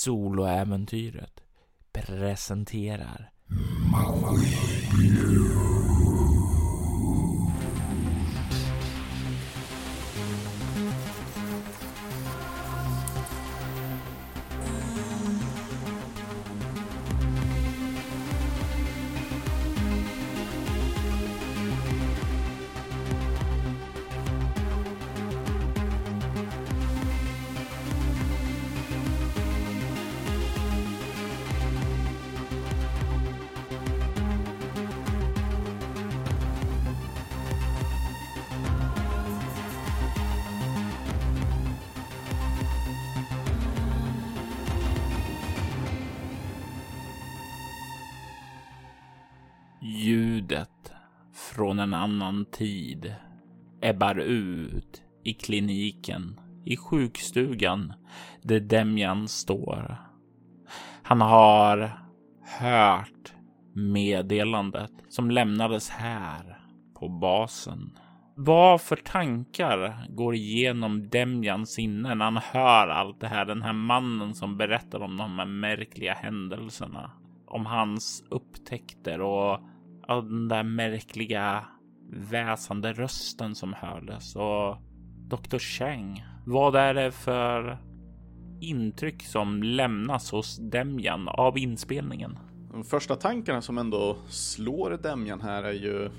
Soloäventyret presenterar. Ljudet annan tid ebbar ut i kliniken, i sjukstugan där Demjan står. Han har hört meddelandet som lämnades här på basen. Vad för tankar går igenom Demjans sinne när han hör allt det här? Den här mannen som berättar om de här märkliga händelserna, om hans upptäckter och den där märkliga väsande rösten som hördes och Dr. Cheng. Vad är det för intryck som lämnas hos Demjan av inspelningen? De första tankarna som ändå slår Demjan här är ju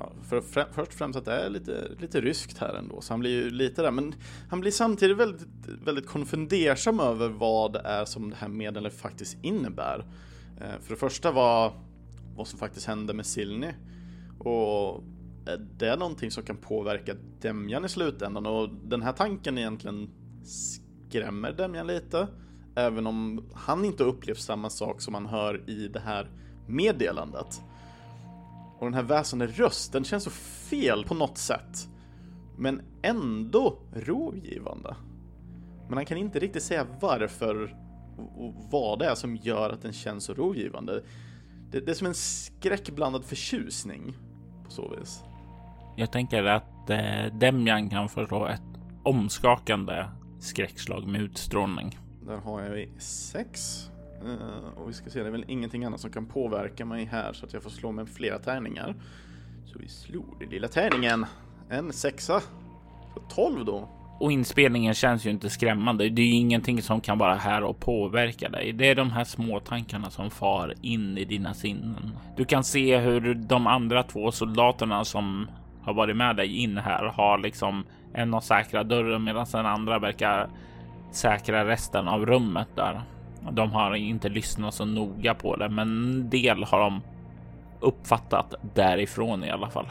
Ja, för, för, först och främst att det är lite, lite ryskt här ändå, så han blir ju lite där, men han blir samtidigt väldigt, väldigt konfundersam över vad det är som det här meddelandet faktiskt innebär. Eh, för det första var vad som faktiskt hände med Silny. Och det är någonting som kan påverka Demjan i slutändan och den här tanken egentligen skrämmer Demjan lite. Även om han inte upplevt samma sak som han hör i det här meddelandet. Och den här väsande rösten känns så fel på något sätt. Men ändå rogivande. Men han kan inte riktigt säga varför och vad det är som gör att den känns så rogivande. Det, det är som en skräckblandad förtjusning på så vis. Jag tänker att eh, Demjan kan förstå ett omskakande skräckslag med utstrålning. Där har jag sex. Uh, och vi ska se, det är väl ingenting annat som kan påverka mig här så att jag får slå med flera tärningar. Så vi slog den lilla tärningen. En sexa. Så 12 då. Och inspelningen känns ju inte skrämmande. Det är ju ingenting som kan vara här och påverka dig. Det är de här små tankarna som far in i dina sinnen. Du kan se hur de andra två soldaterna som har varit med dig in här har liksom en av säkra dörren medan den andra verkar säkra resten av rummet där. De har inte lyssnat så noga på det, men en del har de uppfattat därifrån i alla fall.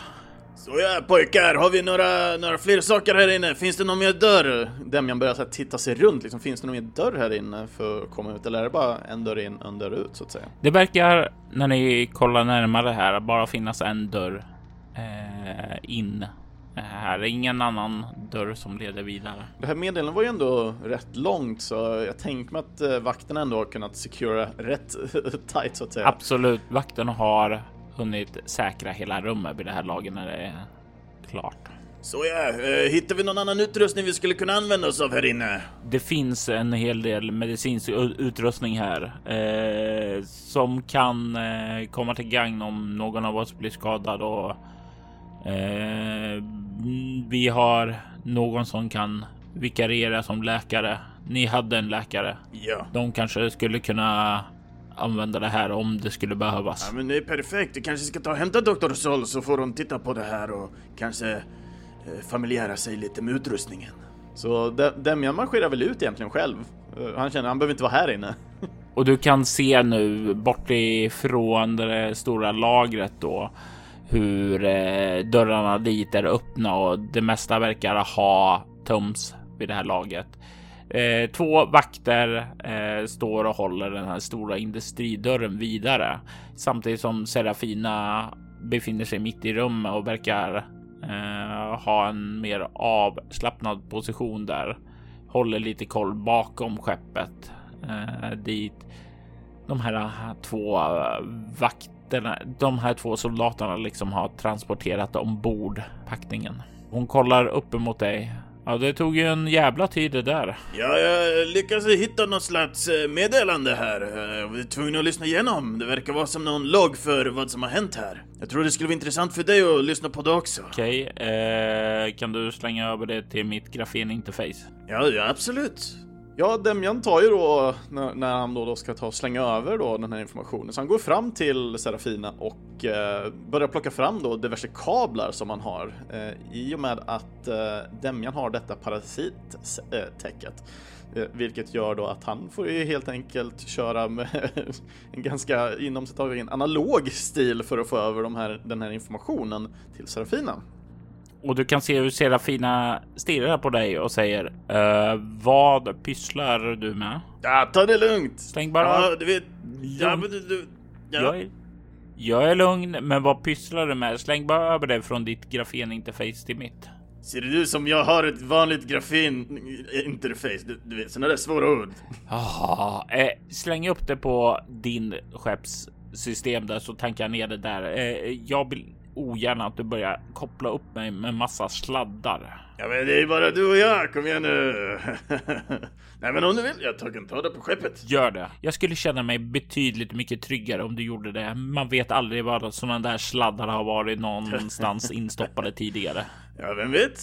Så ja pojkar, har vi några, några fler saker här inne? Finns det någon mer dörr? Demjan börjar så här, titta sig runt liksom. Finns det någon mer dörr här inne för att komma ut? Eller är det bara en dörr in och en dörr ut så att säga? Det verkar när ni kollar närmare här bara finnas en dörr eh, in. Här är ingen annan dörr som leder vidare. Det här meddelandet var ju ändå rätt långt så jag tänker mig att eh, vakterna ändå har kunnat secura rätt tight så att säga. Absolut, vakterna har hunnit säkra hela rummet vid det här laget när det är klart. Så ja, eh, hittar vi någon annan utrustning vi skulle kunna använda oss av här inne? Det finns en hel del medicinsk utrustning här eh, som kan eh, komma till gagn om någon av oss blir skadad och eh, vi har någon som kan vikariera som läkare. Ni hade en läkare. Ja. De kanske skulle kunna använda det här om det skulle behövas. Ja, men det är perfekt. Du kanske ska ta och hämta Dr. Sol så får hon titta på det här och kanske eh, familjära sig lite med utrustningen. Så Demian marscherar väl ut egentligen själv. Eh, han känner han behöver inte vara här inne. och du kan se nu bort ifrån det stora lagret då hur eh, dörrarna dit är öppna och det mesta verkar ha töms vid det här laget. Eh, två vakter eh, står och håller den här stora industridörren vidare samtidigt som Serafina befinner sig mitt i rummet och verkar eh, ha en mer avslappnad position där. Håller lite koll bakom skeppet eh, dit de här eh, två eh, vakterna, de här två soldaterna liksom har transporterat ombord packningen. Hon kollar upp emot dig Ja, det tog ju en jävla tid det där. Ja, jag lyckades hitta något slags eh, meddelande här. Eh, Jag var tvungen att lyssna igenom. Det verkar vara som någon logg för vad som har hänt här. Jag tror det skulle vara intressant för dig att lyssna på det också. Okej, eh, kan du slänga över det till mitt grafeninterface? Ja, ja absolut. Ja, Demjan tar ju då, när, när han då, då ska ta och slänga över då den här informationen, så han går fram till Serafina och eh, börjar plocka fram då diverse kablar som han har eh, i och med att eh, Demjan har detta parasittäcket. Eh, eh, vilket gör då att han får ju helt enkelt köra med en ganska inom en analog stil för att få över de här, den här informationen till Serafina. Och du kan se hur Serafina stirrar på dig och säger eh, Vad pysslar du med? Ja, ta det lugnt. Släng bara. Ja, du vet. Ja, men du, du, ja. Jag, är, jag är lugn, men vad pysslar du med? Släng bara över det från ditt grafeninterface till mitt. Ser du ut som jag har ett vanligt grafin-interface? Du, du vet, såna där svåra ord. Ah, eh, släng upp det på din skeppssystem där så tankar jag ner det där. Eh, jag vill ogärna att du börjar koppla upp mig med massa sladdar. Ja, men det är bara du och jag. Kom igen nu. Nej, men om du vill, jag kan ta det på skeppet. Gör det. Jag skulle känna mig betydligt mycket tryggare om du gjorde det. Man vet aldrig vad sådana där sladdar har varit någonstans instoppade tidigare. Ja, vem vet?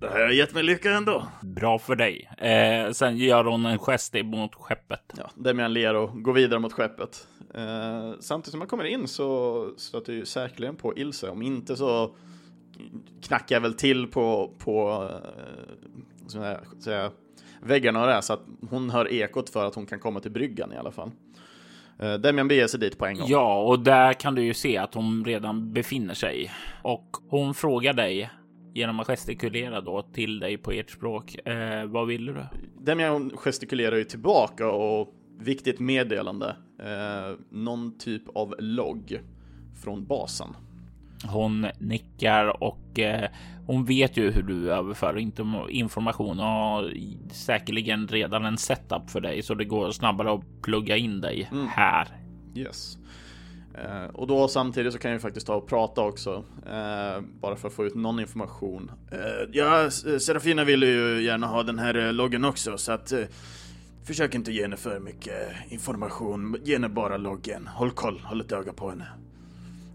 Det här har gett mig lycka ändå. Bra för dig. Eh, sen gör hon en gest mot skeppet. Ja, Demian ler och går vidare mot skeppet. Eh, samtidigt som man kommer in så stöter ju säkerligen på Ilse. Om inte så knackar jag väl till på, på eh, så här, så här, väggarna och det, så att hon hör ekot för att hon kan komma till bryggan i alla fall. Eh, Demian beger sig dit på en gång. Ja, och där kan du ju se att hon redan befinner sig och hon frågar dig genom att gestikulera då till dig på ert språk. Eh, vad vill du? Demian gestikulerar ju tillbaka och viktigt meddelande. Eh, någon typ av logg från basen. Hon nickar och eh, hon vet ju hur du överför information och har säkerligen redan en setup för dig så det går snabbare att plugga in dig mm. här. Yes. Eh, och då samtidigt så kan jag faktiskt ta och prata också, eh, bara för att få ut någon information. Eh, ja, Serafina ville ju gärna ha den här loggen också, så att försök inte ge henne för mycket information. Ge henne bara loggen. Håll koll, håll ett öga på henne.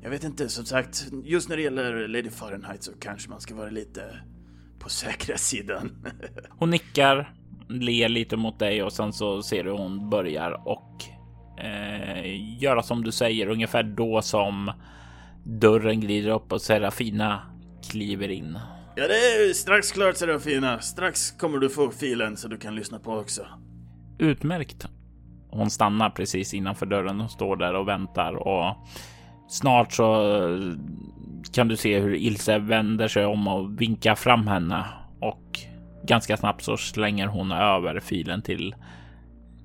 Jag vet inte, som sagt, just när det gäller Lady Fahrenheit så kanske man ska vara lite på säkra sidan. hon nickar, ler lite mot dig och sen så ser du hon börjar och eh, göra som du säger ungefär då som dörren glider upp och Serafina kliver in. Ja, det är strax klart Serafina. Strax kommer du få filen så du kan lyssna på också. Utmärkt. Hon stannar precis innanför dörren och står där och väntar och snart så eh, kan du se hur Ilse vänder sig om och vinkar fram henne och ganska snabbt så slänger hon över filen till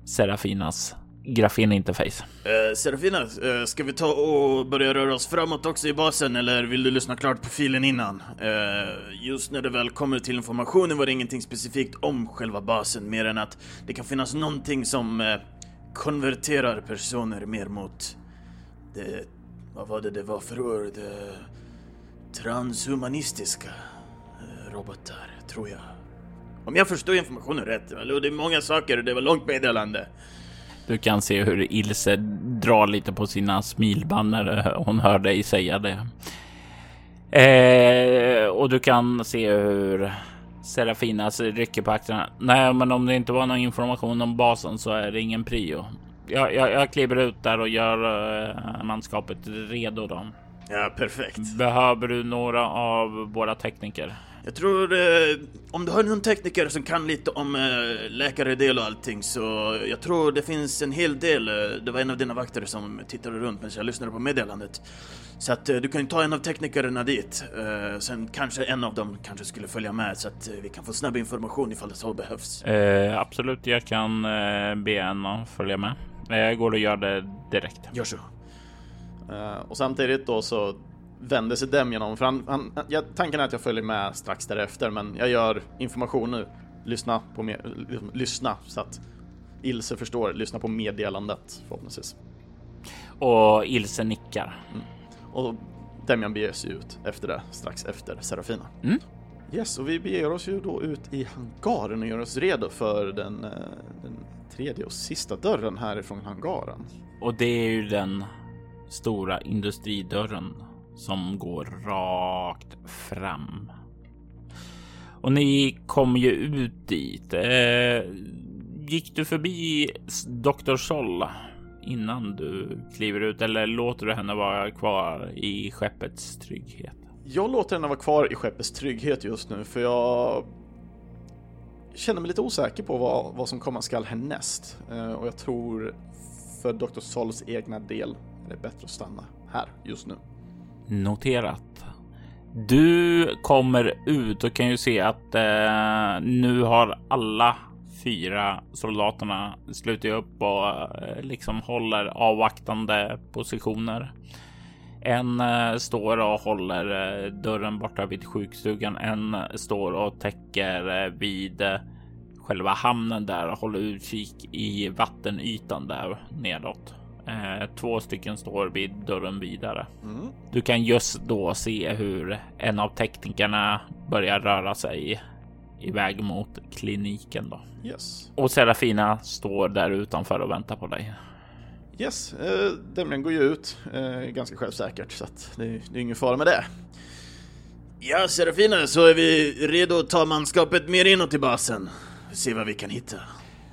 Serafinas grafeninterface. Uh, eh, Serafina, uh, ska vi ta och börja röra oss framåt också i basen eller vill du lyssna klart på filen innan? Uh, just när det väl kommer till informationen var det ingenting specifikt om själva basen mer än att det kan finnas någonting som uh, konverterar personer mer mot det, vad var det det var för ord? transhumanistiska robotar, tror jag. Om jag förstår informationen rätt, och det är många saker och det var långt meddelande. Du kan se hur Ilse drar lite på sina smilband när hon hör dig säga det. Eh, och du kan se hur Serafinas rycker på axlarna. Nej, men om det inte var någon information om basen så är det ingen prio. Jag, jag, jag kliver ut där och gör uh, manskapet redo då. Ja, perfekt. Behöver du några av våra tekniker? Jag tror, eh, om du har någon tekniker som kan lite om eh, läkaredel och allting så jag tror det finns en hel del. Eh, det var en av dina vakter som tittade runt medan jag lyssnade på meddelandet. Så att eh, du kan ju ta en av teknikerna dit. Eh, sen kanske en av dem kanske skulle följa med så att eh, vi kan få snabb information ifall det så behövs. absolut, jag kan be en att följa med. Jag går och gör det direkt. Gör så. och samtidigt då så vänder sig Demjan om. För han, han, ja, tanken är att jag följer med strax därefter, men jag gör information nu. Lyssna på med, lyssna så att Ilse förstår. Lyssna på meddelandet förhoppningsvis. Och Ilse nickar. Mm. Och Demjan beger sig ut efter det, strax efter Serafina. Mm. Yes, och vi beger oss ju då ut i hangaren och gör oss redo för den, eh, den tredje och sista dörren härifrån hangaren. Och det är ju den stora industridörren som går rakt fram. Och ni kom ju ut dit. Eh, gick du förbi Dr. Sol innan du kliver ut eller låter du henne vara kvar i skeppets trygghet? Jag låter henne vara kvar i skeppets trygghet just nu för jag känner mig lite osäker på vad, vad som komma skall härnäst. Eh, och jag tror för Dr. Sols egna del är det bättre att stanna här just nu. Noterat. Du kommer ut och kan ju se att eh, nu har alla fyra soldaterna slutit upp och eh, liksom håller avvaktande positioner. En eh, står och håller eh, dörren borta vid sjukstugan. En står och täcker eh, vid eh, själva hamnen där och håller utkik i vattenytan där nedåt. Eh, två stycken står vid dörren vidare. Mm. Du kan just då se hur en av teknikerna börjar röra sig iväg mot kliniken då. Yes. Och Serafina står där utanför och väntar på dig. Yes, eh, Demlian går ju ut eh, ganska självsäkert så att det, det är ingen fara med det. Ja, Serafina, så är vi redo att ta manskapet mer inåt i basen. Se vad vi kan hitta.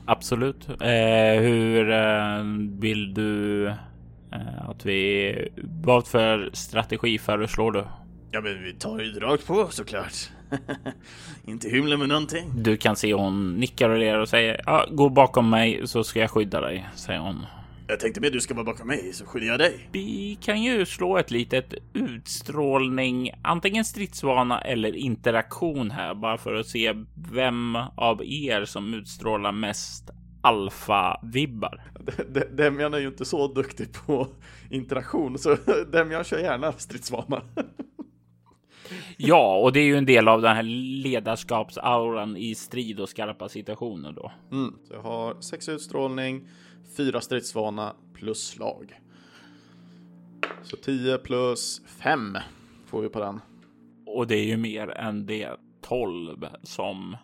Absolut. Eh, hur eh, vill du eh, att vi... Vad för strategi föreslår du? Ja, men vi tar ju rakt på såklart. Inte hymla med någonting. Du kan se hon nickar och ler och säger ja, gå bakom mig så ska jag skydda dig, säger hon. Jag tänkte med du ska vara bakom mig så skyddar jag dig. Vi kan ju slå ett litet utstrålning, antingen stridsvana eller interaktion här, bara för att se vem av er som utstrålar mest alfa-vibbar. De- De- Demian är ju inte så duktig på interaktion så Demian kör gärna stridsvana. Ja, och det är ju en del av den här ledarskapsauran i strid och skarpa situationer då. Mm. Så jag har sex utstrålning, fyra stridsvana plus slag. Så 10 plus 5 får vi på den. Och det är ju mer än det 12 som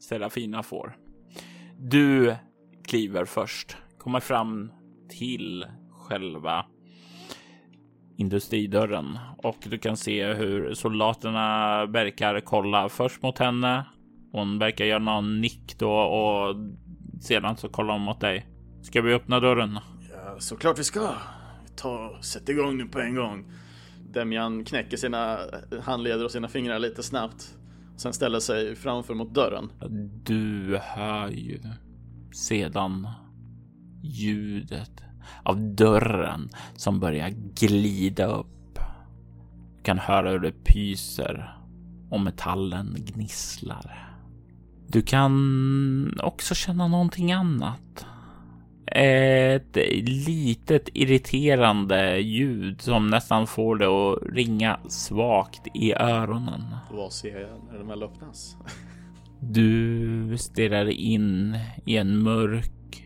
Serafina får. Du kliver först, kommer fram till själva industridörren och du kan se hur soldaterna verkar kolla först mot henne. Hon verkar göra någon nick då och sedan så kollar hon mot dig. Ska vi öppna dörren? Ja, såklart vi ska. Ta, sätt igång nu på en gång. Demian knäcker sina handleder och sina fingrar lite snabbt. Sen ställer sig framför mot dörren. Du hör ju sedan ljudet av dörren som börjar glida upp. Du kan höra hur det pyser och metallen gnisslar. Du kan också känna någonting annat. Ett litet irriterande ljud som nästan får det att ringa svagt i öronen. Vad ser jag när den väl öppnas? Du stirrar in i en mörk,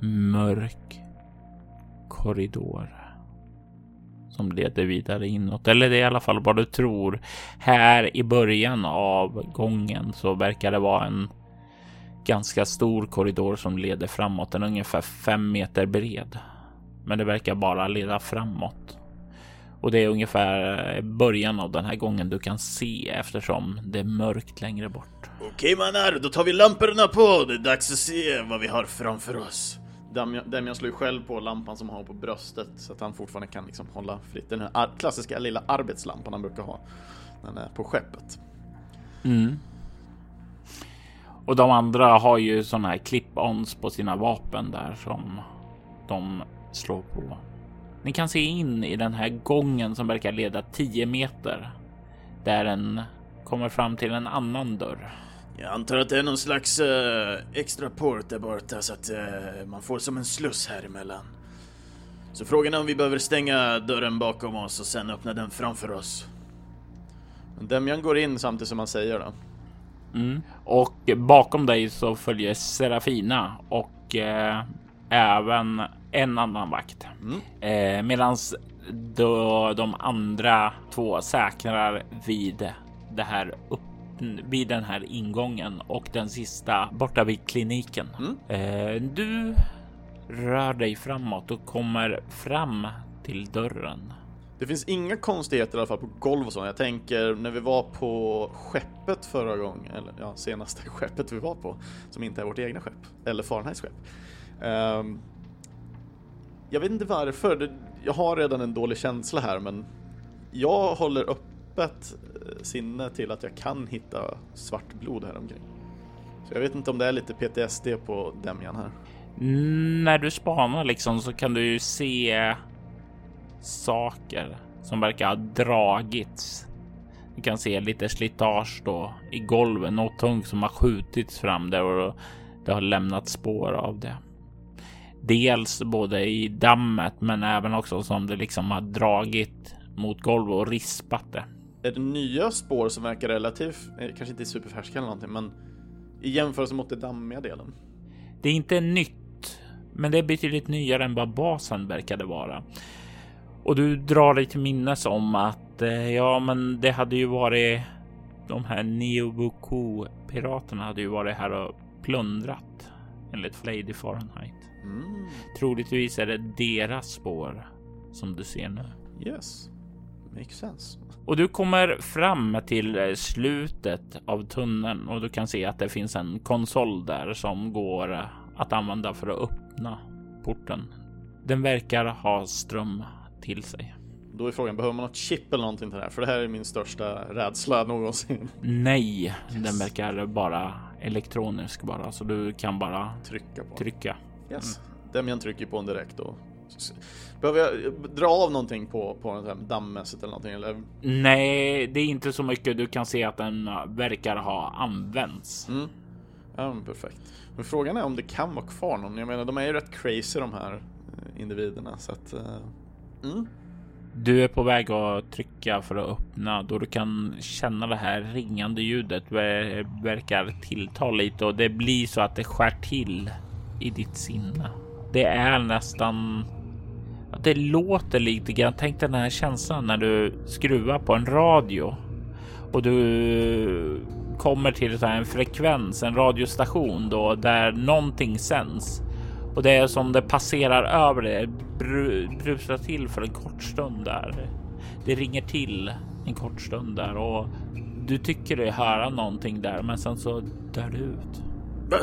mörk korridor som leder vidare inåt. Eller det är i alla fall vad du tror. Här i början av gången så verkar det vara en ganska stor korridor som leder framåt. Den är ungefär fem meter bred, men det verkar bara leda framåt. Och det är ungefär början av den här gången du kan se eftersom det är mörkt längre bort. Okej mannar, då tar vi lamporna på. Det är dags att se vad vi har framför oss. Demian, Demian slår ju själv på lampan som han har på bröstet så att han fortfarande kan liksom hålla fritt. Den här klassiska lilla arbetslampan han brukar ha när han är på skeppet. Mm. Och de andra har ju sådana här clip-ons på sina vapen där som de slår på. Ni kan se in i den här gången som verkar leda 10 meter. Där den kommer fram till en annan dörr. Jag antar att det är någon slags eh, extra port där borta så att eh, man får som en sluss här emellan. Så frågan är om vi behöver stänga dörren bakom oss och sen öppna den framför oss. Demjan går in samtidigt som han säger det. Mm. Och bakom dig så följer Serafina och eh, även en annan vakt. Mm. Eh, Medan de andra två säkrar vid det här vid den här ingången och den sista borta vid kliniken. Mm. Eh, du rör dig framåt och kommer fram till dörren. Det finns inga konstigheter i alla fall på golv och så. Jag tänker när vi var på skeppet förra gången, eller ja, senaste skeppet vi var på, som inte är vårt egna skepp, eller Fahrenheits skepp. Um, jag vet inte varför, det, jag har redan en dålig känsla här, men jag håller öppet eh, sinne till att jag kan hitta svart blod här omkring. Så jag vet inte om det är lite PTSD på Demjan här. När du spanar liksom så kan du ju se saker som verkar ha dragits. Du kan se lite slitage då i golvet, något tungt som har skjutits fram där och det har lämnat spår av det. Dels både i dammet men även också som det liksom har dragit mot golvet och rispat det. Är det nya spår som verkar relativt, eh, kanske inte superfärska eller någonting, men i jämförelse mot den dammiga delen? Det är inte nytt, men det är betydligt nyare än vad basen verkade vara. Och du drar dig till minnes om att eh, ja, men det hade ju varit de här Neobuku piraterna hade ju varit här och plundrat enligt Lady Fahrenheit. Mm. Troligtvis är det deras spår som du ser nu. Yes, makes sense. Och du kommer fram till eh, slutet av tunneln och du kan se att det finns en konsol där som går att använda för att öppna porten. Den verkar ha ström till sig. Då är frågan, behöver man något chip eller någonting till det här? För det här är min största rädsla någonsin. Nej, yes. den verkar bara elektronisk bara, så du kan bara trycka på. Trycka. Yes, mm. Demian trycker på den direkt och Behöver jag dra av någonting på, på den här dammässigt eller någonting? Eller? Nej, det är inte så mycket. Du kan se att den verkar ha använts. Mm. Ja, men perfekt. Men frågan är om det kan vara kvar någon. Jag menar, de är ju rätt crazy de här eh, individerna så att. Mm. Du är på väg att trycka för att öppna då du kan känna det här ringande ljudet verkar tillta lite och det blir så att det skär till i ditt sinne. Det är nästan det låter lite grann. Tänk den här känslan när du skruvar på en radio och du kommer till en frekvens, en radiostation då där någonting sänds och det är som det passerar över det, brusar till för en kort stund där. Det ringer till en kort stund där och du tycker dig höra någonting där, men sen så dör det ut.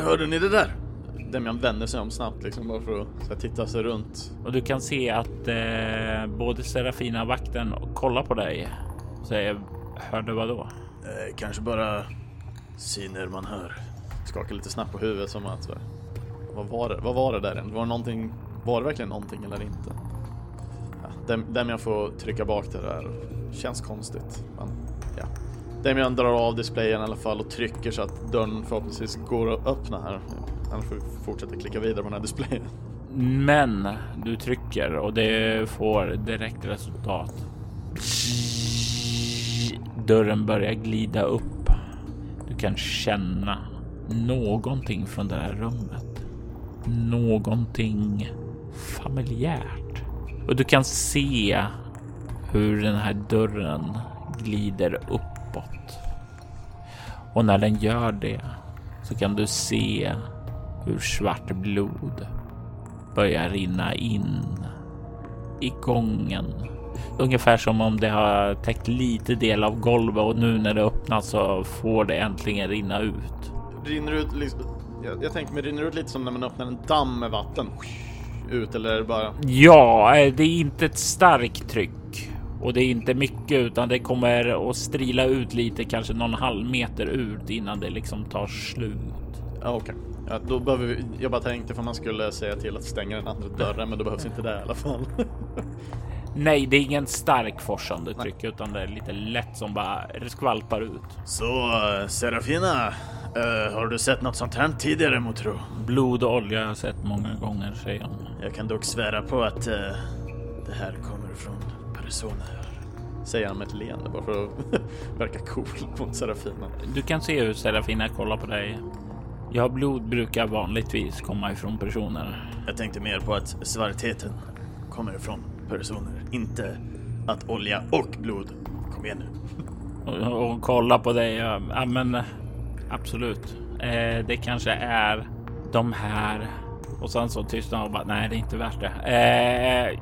Hörde ni det där? Demian vänder sig om snabbt liksom bara för att här, titta sig runt. Och du kan se att eh, både Serafina vakten kollar på dig säger Hörde vad då? Eh, kanske bara syner man hör. Skakar lite snabbt på huvudet som att vad var det? Vad var det där? Var det någonting? Var det verkligen någonting eller inte? Ja, Demian får trycka bak det där. Känns konstigt. Men, ja. Demian drar av displayen i alla fall och trycker så att dörren förhoppningsvis går att öppna här. Annars får vi fortsätta klicka vidare på den här displayen. Men du trycker och det får direkt resultat. Dörren börjar glida upp. Du kan känna någonting från det här rummet. Någonting familjärt. Och du kan se hur den här dörren glider uppåt. Och när den gör det så kan du se hur svart blod börjar rinna in i gången. Ungefär som om det har täckt lite del av golvet och nu när det öppnas så får det äntligen rinna ut. Rinner ut liksom, jag, jag tänker mig rinner ut lite som när man öppnar en damm med vatten. Ut eller är det bara? Ja, eh, det är inte ett starkt tryck och det är inte mycket utan det kommer att strila ut lite, kanske någon halv meter ut innan det liksom tar slut. Ja, okej. Okay. Ja, då behöver vi, jag bara tänkte för man skulle säga till att stänga den andra dörren, men då behövs inte det i alla fall. Nej, det är ingen stark forsande tryck, utan det är lite lätt som bara skvalpar ut. Så uh, Serafina, uh, har du sett något sånt här tidigare motro? Blod och olja har jag sett många gånger, säger hon. Jag kan dock svära på att uh, det här kommer från personer. Säger han med ett leende bara för att verka cool mot Serafina. Du kan se hur Serafina kollar på dig Ja, blod brukar vanligtvis komma ifrån personer. Jag tänkte mer på att svartheten kommer ifrån personer, inte att olja och blod. Kom igen nu. och, och kollar på dig. Ja, men absolut. Eh, det kanske är de här. Och sen så tystnar hon och bara nej, det är inte värt det. Eh,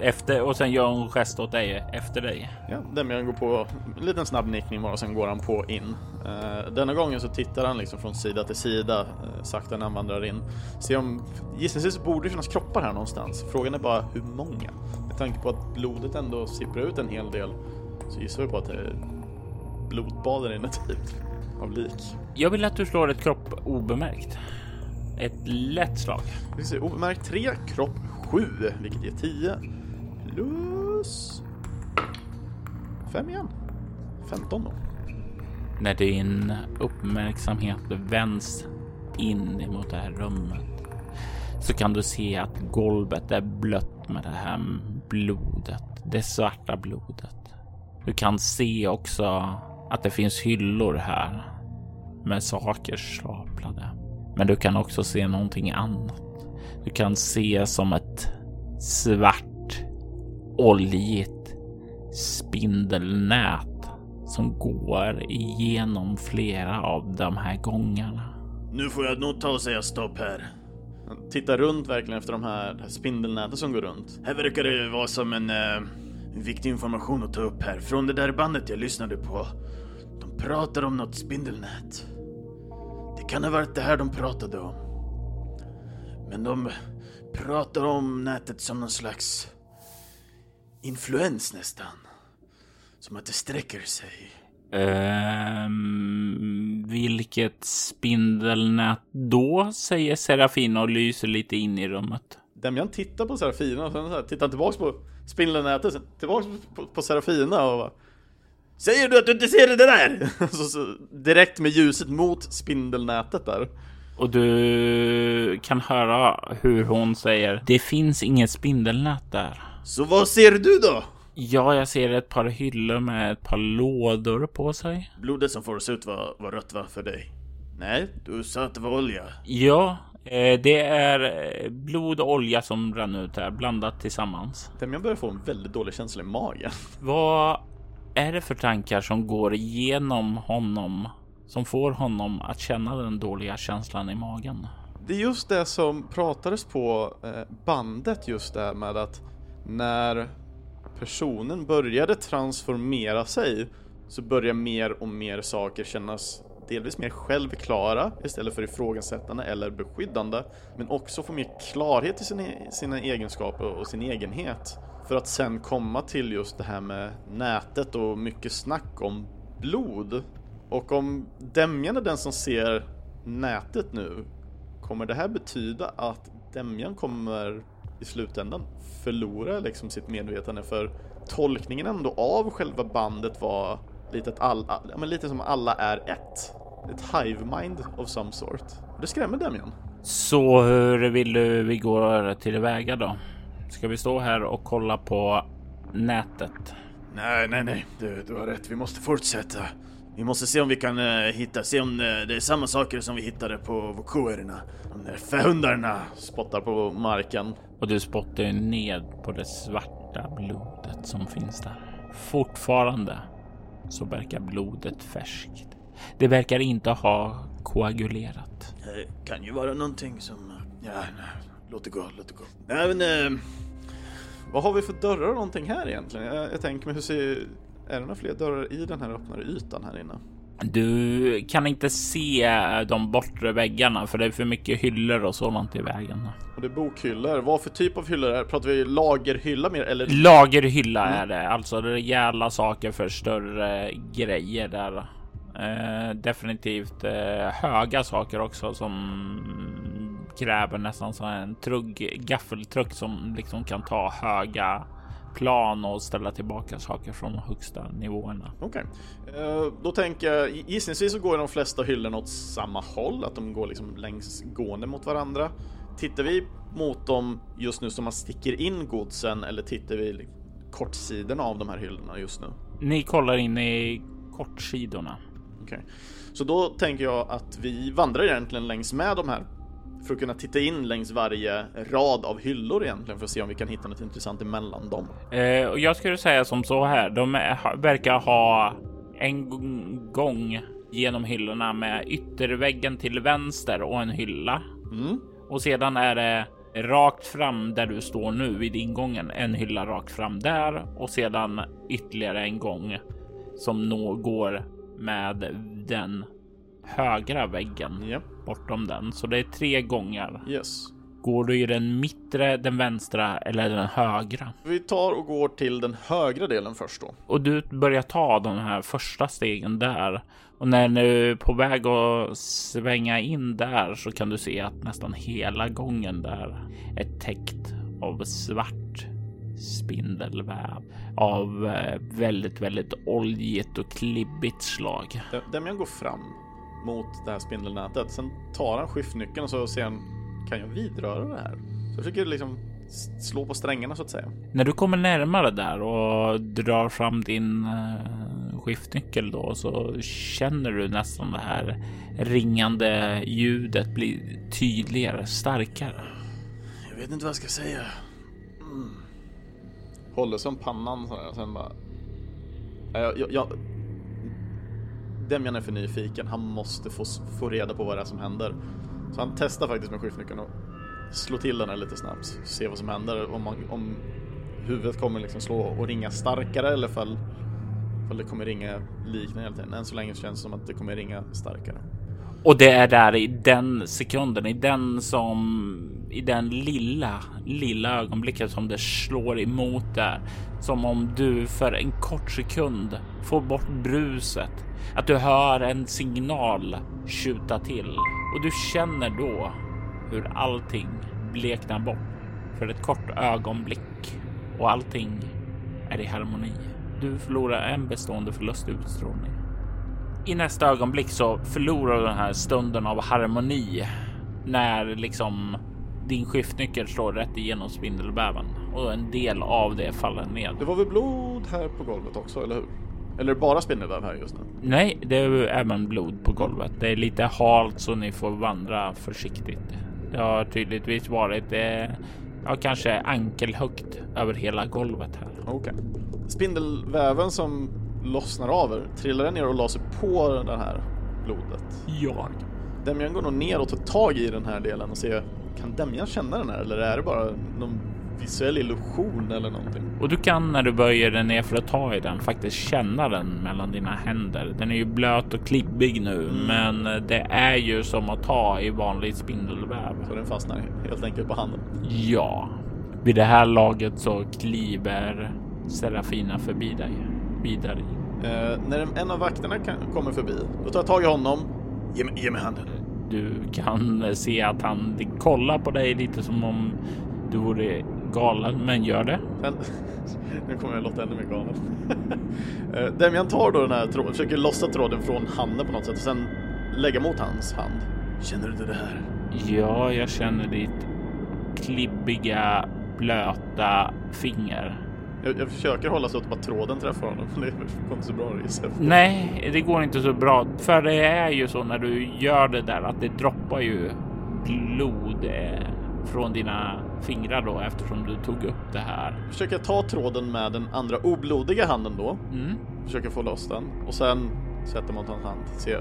efter och sen gör hon gest åt dig efter dig. Ja, Demian går på en liten snabb nickning bara och sen går han på in. Eh, denna gången så tittar han liksom från sida till sida eh, sakta när han vandrar in. Se om, gissningsvis borde det finnas kroppar här någonstans. Frågan är bara hur många? Med tanke på att blodet ändå sipprar ut en hel del så gissar vi på att det är blodbad där inne typ av lik. Jag vill att du slår ett kropp obemärkt. Ett lätt slag. Vi ser obemärkt 3, kropp 7, vilket ger 10 plus 5 igen. 15 då. När din uppmärksamhet vänds in emot det här rummet så kan du se att golvet är blött med det här blodet, det svarta blodet. Du kan se också att det finns hyllor här med saker staplade. Men du kan också se någonting annat. Du kan se som ett svart oljigt spindelnät som går igenom flera av de här gångarna. Nu får jag nog ta och säga stopp här. Titta runt verkligen efter de här, spindelnäten som går runt. Här verkar det vara som en, eh, en viktig information att ta upp här. Från det där bandet jag lyssnade på. De pratar om något spindelnät. Det kan ha varit det här de pratade om. Men de pratar om nätet som någon slags influens nästan. Som att det sträcker sig. Um, vilket spindelnät då? Säger Serafina och lyser lite in i rummet. Demian tittar på Serafina och sen så här, tittar tillbaks på spindelnätet, sen tillbaks på, på Serafina och bara, Säger du att du inte ser det där? så, så, direkt med ljuset mot spindelnätet där. Och du kan höra hur hon säger Det finns inget spindelnät där. Så vad ser du då? Ja, jag ser ett par hyllor med ett par lådor på sig. Blodet som får oss ut var, var rött va, för dig? Nej, du sa att det var olja. Ja, det är eh, blod och olja som rann ut här blandat tillsammans. Demian börjar få en väldigt dålig känsla i magen. Vad är det för tankar som går igenom honom som får honom att känna den dåliga känslan i magen? Det är just det som pratades på eh, bandet just där med att när personen började transformera sig så börjar mer och mer saker kännas delvis mer självklara istället för ifrågasättande eller beskyddande men också få mer klarhet i sina, sina egenskaper och sin egenhet för att sen komma till just det här med nätet och mycket snack om blod. Och om Demjan är den som ser nätet nu, kommer det här betyda att Demjan kommer i slutändan förlora liksom sitt medvetande för tolkningen ändå av själva bandet var lite, att alla, men lite som alla är ett. Ett hive mind of some sort. Det skrämmer Demian. Så hur vill du vi går tillväga då? Ska vi stå här och kolla på nätet? Nej, nej, nej. Du, du har rätt. Vi måste fortsätta. Vi måste se om vi kan uh, hitta, se om uh, det är samma saker som vi hittade på vokuerna. De där förhundarna spottar på marken. Och du spottar ned på det svarta blodet som finns där. Fortfarande så verkar blodet färskt. Det verkar inte ha koagulerat. Det kan ju vara någonting som... Ja, nej. Låt det gå, låt det gå. Nej, men... Eh, vad har vi för dörrar och någonting här egentligen? Jag, jag tänker mig hur ser... Är det några fler dörrar i den här öppnare ytan här inne? Du kan inte se de bortre väggarna för det är för mycket hyllor och sådant i vägen. Och det är bokhyllor. Vad för typ av hyllor är? Pratar vi lagerhylla mer eller? Lagerhylla mm. är det, alltså rejäla saker för större grejer där. Eh, definitivt eh, höga saker också som kräver nästan så en trugg, gaffeltruck som liksom kan ta höga plan och ställa tillbaka saker från de högsta nivåerna. Okej, okay. eh, då tänker jag gissningsvis så går de flesta hyllorna åt samma håll, att de går liksom längs gående mot varandra. Tittar vi mot dem just nu som man sticker in godsen eller tittar vi kortsidorna av de här hyllorna just nu? Ni kollar in i kortsidorna. Okej, okay. så då tänker jag att vi vandrar egentligen längs med de här för att kunna titta in längs varje rad av hyllor egentligen för att se om vi kan hitta något intressant emellan dem. Eh, och jag skulle säga som så här. De är, verkar ha en gång genom hyllorna med ytterväggen till vänster och en hylla. Mm. Och sedan är det rakt fram där du står nu vid ingången. En hylla rakt fram där och sedan ytterligare en gång som nå går med den högra väggen Ja. Bortom den. Så det är tre gånger. Yes. Går du i den mittre, den vänstra eller den högra? Vi tar och går till den högra delen först då. Och du börjar ta de här första stegen där. Och när du är på väg att svänga in där så kan du se att nästan hela gången där är täckt av svart spindelväv av eh, väldigt, väldigt oljigt och klibbigt slag. Dem- Demian går fram mot det här spindelnätet. Sen tar han skiftnyckeln och så ser han, kan jag vidröra det här? Så jag försöker liksom slå på strängarna så att säga. När du kommer närmare där och drar fram din eh, skiftnyckel då så känner du nästan det här ringande ljudet bli tydligare, starkare. Jag vet inte vad jag ska säga. Håller som pannan så här, sen bara... Jag, jag, jag, Demian är för nyfiken. Han måste få, få reda på vad det är som händer. Så han testar faktiskt med skiftnyckeln och slår till den här lite snabbt. Se vad som händer. Om, man, om huvudet kommer liksom slå och ringa starkare eller fall, fall det kommer ringa liknande hela tiden. Än så länge känns det som att det kommer ringa starkare. Och det är där i den sekunden, i den som i den lilla, lilla ögonblicket som det slår emot där. Som om du för en kort sekund får bort bruset. Att du hör en signal tjuta till och du känner då hur allting bleknar bort för ett kort ögonblick och allting är i harmoni. Du förlorar en bestående förlust i utstrålning. I nästa ögonblick så förlorar du den här stunden av harmoni när liksom din skiftnyckel slår rätt igenom spindelväven och en del av det faller ned. Det var väl blod här på golvet också, eller hur? Eller bara spindelväv här just nu? Nej, det är ju även blod på golvet. Det är lite halt så ni får vandra försiktigt. Det har tydligtvis varit eh, ja, kanske ankelhögt över hela golvet här. Okej. Spindelväven som lossnar av er, trillar den ner och la sig på det här blodet? Ja, Demian går nog ner och tar tag i den här delen och ser, kan Demian känna den här eller är det bara någon visuell illusion eller någonting? Och du kan när du böjer den ner för att ta i den faktiskt känna den mellan dina händer. Den är ju blöt och klibbig nu, men det är ju som att ta i vanlig spindelväv. Så den fastnar helt enkelt på handen. Ja, vid det här laget så kliver Serafina förbi dig vidare. Eh, när en av vakterna kan, kommer förbi, då tar jag tag i honom. Ge mig, ge mig handen. Du kan se att han kollar på dig lite som om du vore galen, men gör det. Sen, nu kommer jag låta ännu mer galen. Eh, Demian tar då den här tråden, försöker lossa tråden från handen på något sätt och sen lägga mot hans hand. Känner du det här? Ja, jag känner ditt klibbiga, blöta finger. Jag, jag försöker hålla så att bara tråden träffar honom, men det går inte så bra jag. Nej, det går inte så bra. För det är ju så när du gör det där att det droppar ju blod eh, från dina fingrar då eftersom du tog upp det här. Försöker ta tråden med den andra oblodiga handen då. Mm. Försöker få loss den och sen sätter mot hans hand. Se,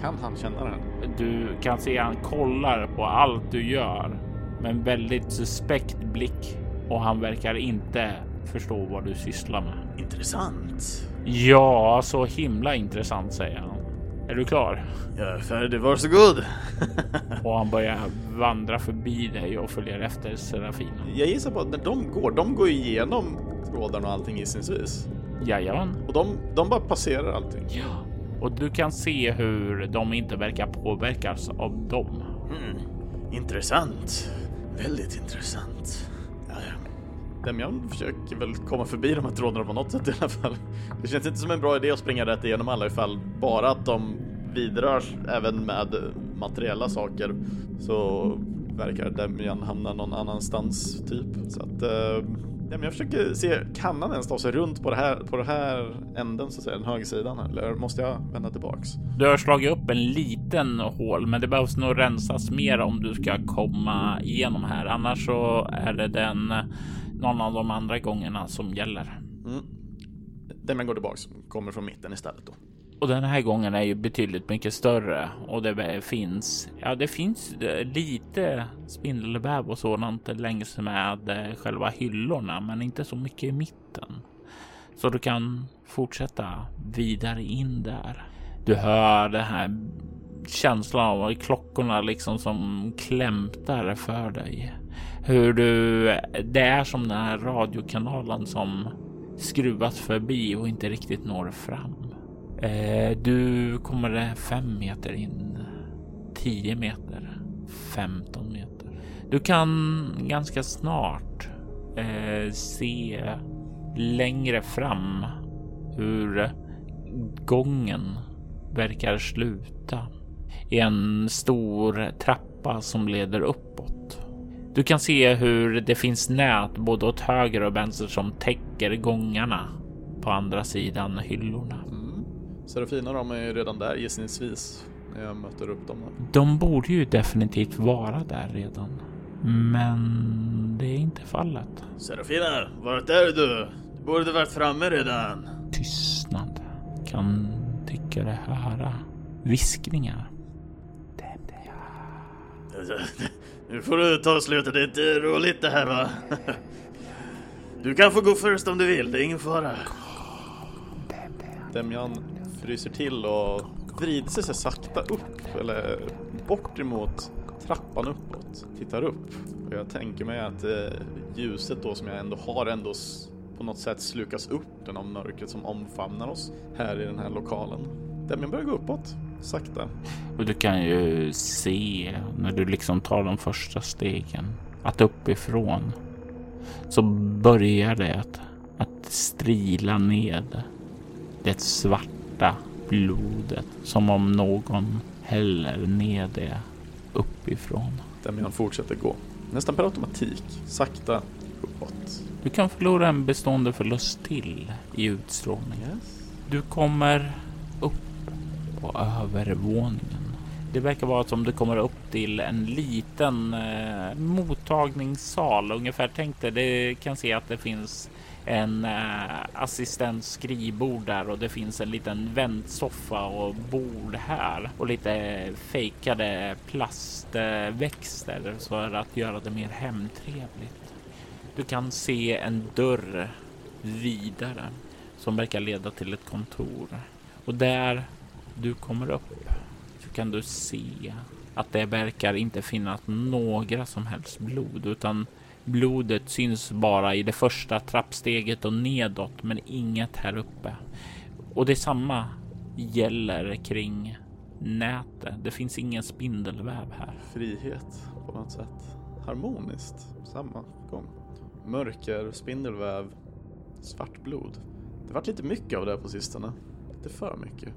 kan han känna den? Du kan se han kollar på allt du gör med en väldigt suspekt blick och han verkar inte förstå vad du sysslar med. Intressant. Ja, så himla intressant säger han. Är du klar? Jag är färdig, varsågod. Och han börjar vandra förbi dig och följer efter Serafina. Jag gissar på att när de går, de går igenom trådarna och allting gissningsvis. Jajamän. Och de, de bara passerar allting. Ja. Och du kan se hur de inte verkar påverkas av dem. Mm. Intressant. Väldigt intressant. Demian försöker väl komma förbi de här trådarna på något sätt i alla fall. Det känns inte som en bra idé att springa rätt igenom alla ifall bara att de vidrörs även med materiella saker så verkar Demian hamna någon annanstans typ. Så att eh, Demian försöker se, kan han ens ta sig runt på det här, på det här änden så att säga, den högersidan här, eller måste jag vända tillbaks? Du har slagit upp en liten hål, men det behövs nog rensas mer om du ska komma igenom här. Annars så är det den någon av de andra gångerna som gäller. Mm. Demian går tillbaks, kommer från mitten istället då. Och den här gången är ju betydligt mycket större och det finns, ja det finns lite spindelväv och sådant längs med eh, själva hyllorna, men inte så mycket i mitten. Så du kan fortsätta vidare in där. Du hör det här känslan av klockorna liksom som klämtar för dig. Hur du, det är som den här radiokanalen som skruvat förbi och inte riktigt når fram. Eh, du kommer fem meter in, tio meter, femton meter. Du kan ganska snart eh, se längre fram hur gången verkar sluta i en stor trappa som leder uppåt. Du kan se hur det finns nät både åt höger och vänster som täcker gångarna på andra sidan hyllorna. Mm. Serafina de är ju redan där gissningsvis när jag möter upp dem. De borde ju definitivt vara där redan. Men det är inte fallet. Serafina, vart är du? Du borde varit framme redan. Tystnad. Kan tycka det höra viskningar. Nu får du ta slutet, det är inte roligt det här va? Du kan få gå först om du vill, det är ingen fara. Demjan fryser till och vrider sig sakta upp, eller bort emot trappan uppåt. Tittar upp. Och jag tänker mig att eh, ljuset då som jag ändå har ändå på något sätt slukas upp den av mörkret som omfamnar oss här i den här lokalen. Demjan börjar gå uppåt sakta. Och du kan ju se när du liksom tar de första stegen att uppifrån så börjar det att, att strila ned det svarta blodet som om någon häller ner det uppifrån. Demian fortsätter gå, nästan per automatik, sakta uppåt. Du kan förlora en bestående förlust till i utstrålning. Yes. Du kommer upp på övervåningen. Det verkar vara som det kommer upp till en liten eh, mottagningssal ungefär. Tänk dig, det kan se att det finns en eh, assistents skrivbord där och det finns en liten väntsoffa och bord här och lite fejkade plastväxter för att göra det mer hemtrevligt. Du kan se en dörr vidare som verkar leda till ett kontor och där du kommer upp så kan du se att det verkar inte finnas några som helst blod utan blodet syns bara i det första trappsteget och nedåt men inget här uppe. Och detsamma gäller kring nätet. Det finns ingen spindelväv här. Frihet på något sätt. Harmoniskt samma gång. Mörker, spindelväv, svart blod. Det har varit lite mycket av det på sistone. Lite för mycket.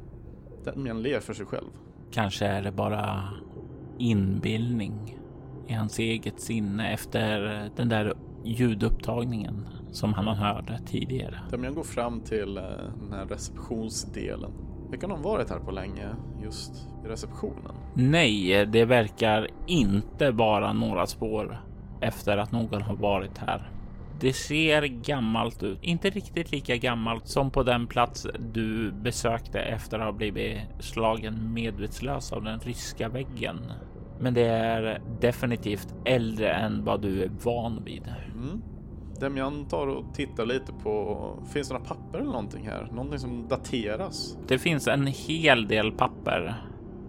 Den ler för sig själv. Kanske är det bara inbildning i hans eget sinne efter den där ljudupptagningen som han hörde tidigare. Damian går fram till eh, den här receptionsdelen. Verkar någon varit här på länge just i receptionen? Nej, det verkar inte vara några spår efter att någon har varit här. Det ser gammalt ut, inte riktigt lika gammalt som på den plats du besökte efter att ha blivit slagen medvetslös av den ryska väggen. Men det är definitivt äldre än vad du är van vid. Mm. Demian tar och tittar lite på, finns det några papper eller någonting här? Någonting som dateras? Det finns en hel del papper.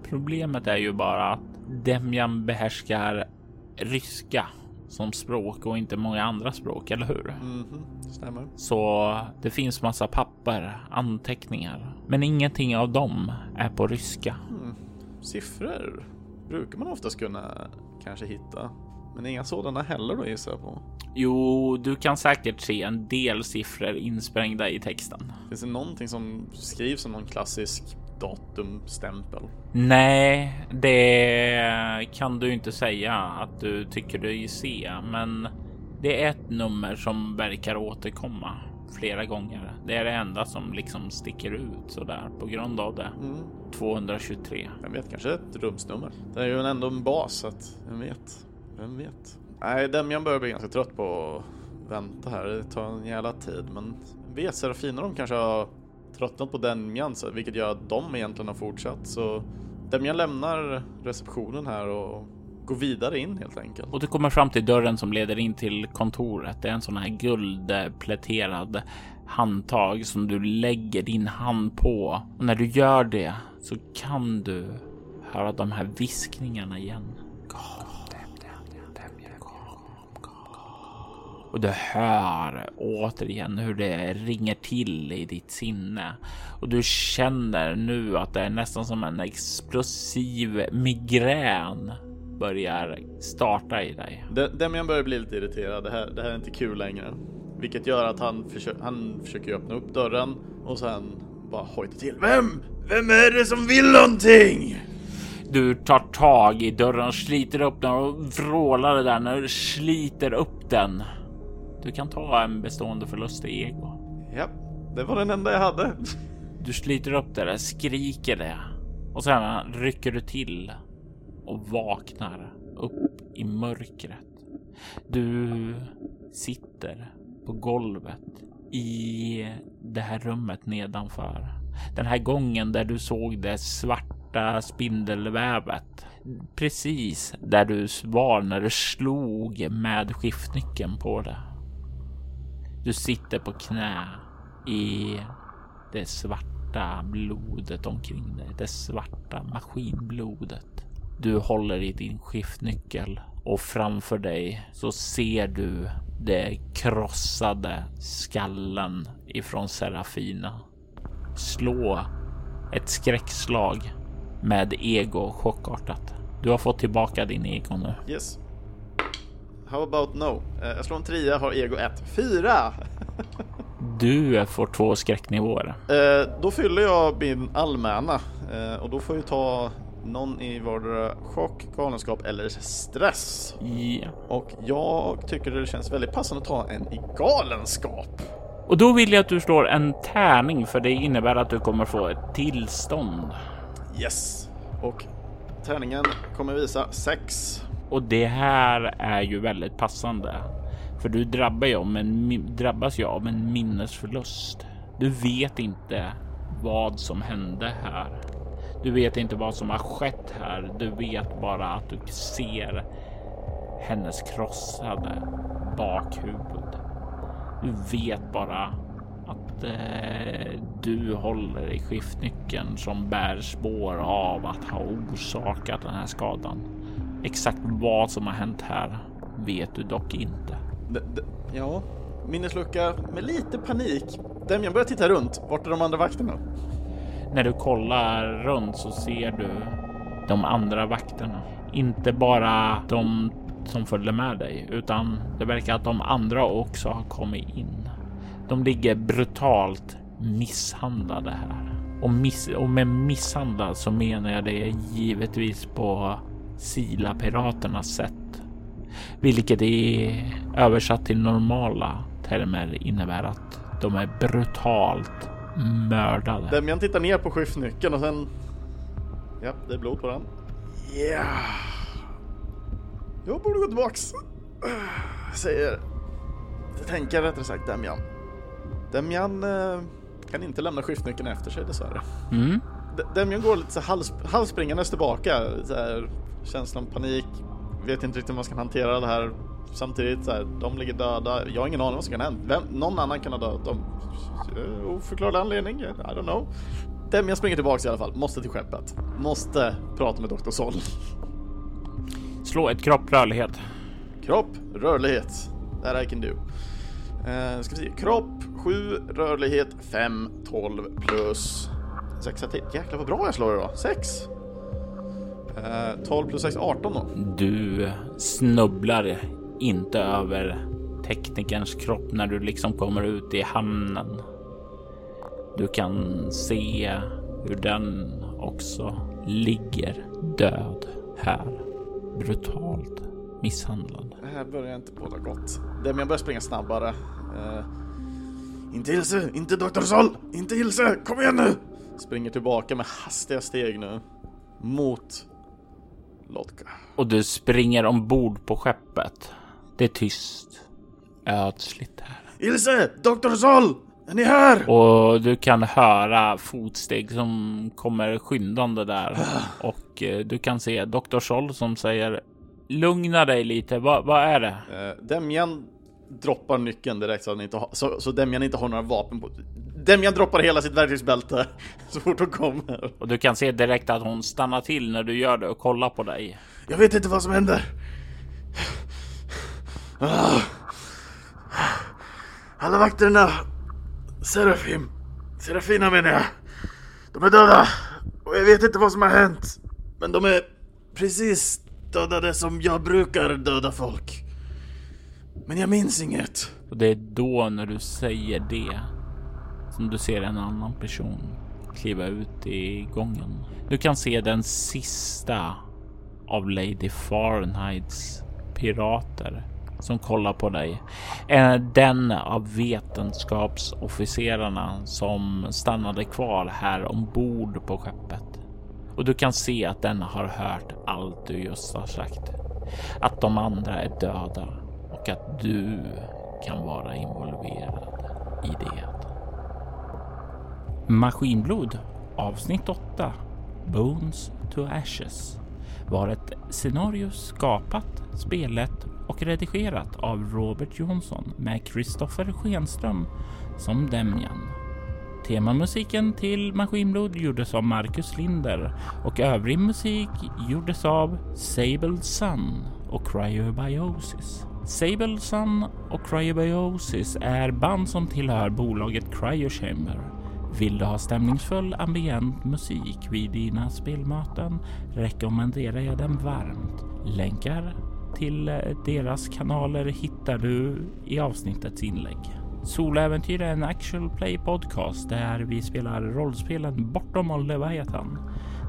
Problemet är ju bara att Demjan behärskar ryska som språk och inte många andra språk, eller hur? Mm -hmm. Stämmer. Så det finns massa papper, anteckningar, men ingenting av dem är på ryska. Mm. Siffror brukar man oftast kunna kanske hitta, men inga sådana heller då gissar jag på. Jo, du kan säkert se en del siffror insprängda i texten. Finns det någonting som skrivs som någon klassisk datumstämpel? Nej, det kan du inte säga att du tycker dig se, men det är ett nummer som verkar återkomma flera gånger. Det är det enda som liksom sticker ut så där på grund av det. Mm. 223. Jag vet, kanske ett rumsnummer. Det är ju ändå en bas, så att vem vet? Vem vet? Nej, Demian börjar bli ganska trött på att vänta här. Det tar en jävla tid, men vet Serafina de kanske har tröttnat på Demjan, vilket gör att de egentligen har fortsatt. Så Demjan lämnar receptionen här och går vidare in helt enkelt. Och du kommer fram till dörren som leder in till kontoret. Det är en sån här guldpläterad handtag som du lägger din hand på. Och när du gör det så kan du höra de här viskningarna igen. Och du hör återigen hur det ringer till i ditt sinne. Och du känner nu att det är nästan som en explosiv migrän börjar starta i dig. De- Demian börjar bli lite irriterad. Det här, det här är inte kul längre. Vilket gör att han, försö- han försöker öppna upp dörren och sen bara hojta till. Vem? Vem är det som vill någonting? Du tar tag i dörren, sliter upp den och vrålar det där när du sliter upp den. Du kan ta en bestående förlust i ego. Ja, det var den enda jag hade. Du sliter upp det där, skriker det och sen rycker du till och vaknar upp i mörkret. Du sitter på golvet i det här rummet nedanför. Den här gången där du såg det svarta spindelvävet. Precis där du var när du slog med skiftnyckeln på det. Du sitter på knä i det svarta blodet omkring dig. Det svarta maskinblodet. Du håller i din skiftnyckel och framför dig så ser du det krossade skallen ifrån Serafina. Slå ett skräckslag med ego chockartat. Du har fått tillbaka din ego nu. Yes. How about no? Eh, Jag slår en trea, har ego 1. Fyra! Du får två skräcknivåer. Eh, då fyller jag min allmänna eh, och då får jag ta någon i vardera chock, galenskap eller stress. Ja. Och jag tycker det känns väldigt passande att ta en i galenskap. Och då vill jag att du slår en tärning för det innebär att du kommer få ett tillstånd. Yes. Och tärningen kommer visa 6. Och det här är ju väldigt passande. För du drabbar ju om en, drabbas ju av en minnesförlust. Du vet inte vad som hände här. Du vet inte vad som har skett här. Du vet bara att du ser hennes krossade bakhuvud. Du vet bara att eh, du håller i skiftnyckeln som bär spår av att ha orsakat den här skadan. Exakt vad som har hänt här vet du dock inte. D- ja, minneslucka med lite panik. Demian börjar titta runt. Vart är de andra vakterna? När du kollar runt så ser du de andra vakterna. Inte bara de som följde med dig, utan det verkar att de andra också har kommit in. De ligger brutalt misshandlade här. Och, miss och med misshandlad så menar jag det givetvis på Sila-piraternas sätt. Vilket är översatt till normala termer innebär att de är brutalt mördade. Demian tittar ner på skiftnyckeln och sen... Ja, det är blod på den. Ja. Jag borde gå tillbaks. Säger... Det tänker rättare sagt Demian. Demian eh, kan inte lämna skiftnyckeln efter sig dessvärre. Mm. D- Demian går lite så hals, halsspringandes tillbaka. Så här, känslan panik. Vet inte riktigt hur man ska hantera det här. Samtidigt så här, de ligger döda. Jag har ingen aning vad som kan hända. Vem, någon annan kan ha dödat dem. Eh, Oförklarlig anledning. I don't know. Demian springer tillbaks i alla fall. Måste till skeppet. Måste prata med Dr. Sol. Slå ett kropp rörlighet. Kropp, rörlighet. That I can do. Eh, ska vi se. Kropp, 7, rörlighet 5, 12 plus 6 till. Jäklar vad bra jag slår idag. 6. Eh, 12 plus 6, 18 då. Du snubblar inte över teknikerns kropp när du liksom kommer ut i hamnen. Du kan se hur den också ligger död här. Brutalt misshandlad. Det här börjar inte båda gott. Demian börjar springa snabbare. Eh, Inte Ilse, inte Dr. Sol, inte Ilse, kom igen nu! Springer tillbaka med hastiga steg nu. Mot Lotka. Och du springer ombord på skeppet. Det är tyst. Ödsligt här. Ilse, Dr. Sol! Är ni här? Och du kan höra fotsteg som kommer skyndande där och eh, du kan se Dr. Scholl som säger Lugna dig lite, vad, vad är det? Eh, Demjan droppar nyckeln direkt så, han inte har, så, så Demjan inte har några vapen på. Demjan droppar hela sitt verktygsbälte så fort hon kommer. Och du kan se direkt att hon stannar till när du gör det och kollar på dig. Jag vet inte vad som händer. Alla vakterna. Serafim. Serafina menar jag. De är döda. Och jag vet inte vad som har hänt. Men de är precis dödade som jag brukar döda folk. Men jag minns inget. Och det är då när du säger det som du ser en annan person kliva ut i gången. Du kan se den sista av Lady Fahrenheits pirater som kollar på dig. Eh, den av vetenskapsofficerarna som stannade kvar här ombord på skeppet. Och du kan se att den har hört allt du just har sagt. Att de andra är döda och att du kan vara involverad i det. Maskinblod avsnitt 8 Bones to Ashes var ett scenario skapat, spelet och redigerat av Robert Jonsson med Kristoffer Schenström som Demjan. Temamusiken till Maskinblod gjordes av Marcus Linder och övrig musik gjordes av Sable Sun och Cryobiosis. Sable Sun och Cryobiosis är band som tillhör bolaget Cryochamber. Vill du ha stämningsfull ambient musik vid dina spelmöten rekommenderar jag den varmt. Länkar till deras kanaler hittar du i avsnittets inlägg. Soläventyr är en actual play podcast där vi spelar rollspelen Bortom och Leviathan.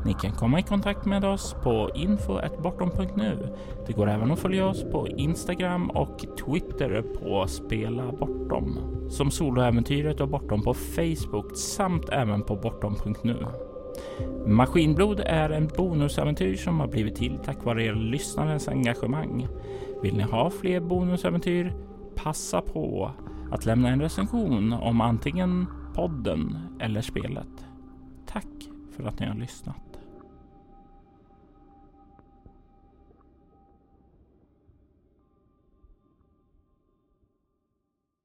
Ni kan komma i kontakt med oss på info.bortom.nu. Det går även att följa oss på Instagram och Twitter på Spela Bortom. Som Soloäventyret och Bortom på Facebook samt även på bortom.nu. Maskinblod är en bonusäventyr som har blivit till tack vare er lyssnarens engagemang. Vill ni ha fler bonusäventyr? Passa på att lämna en recension om antingen podden eller spelet. Tack för att ni har lyssnat.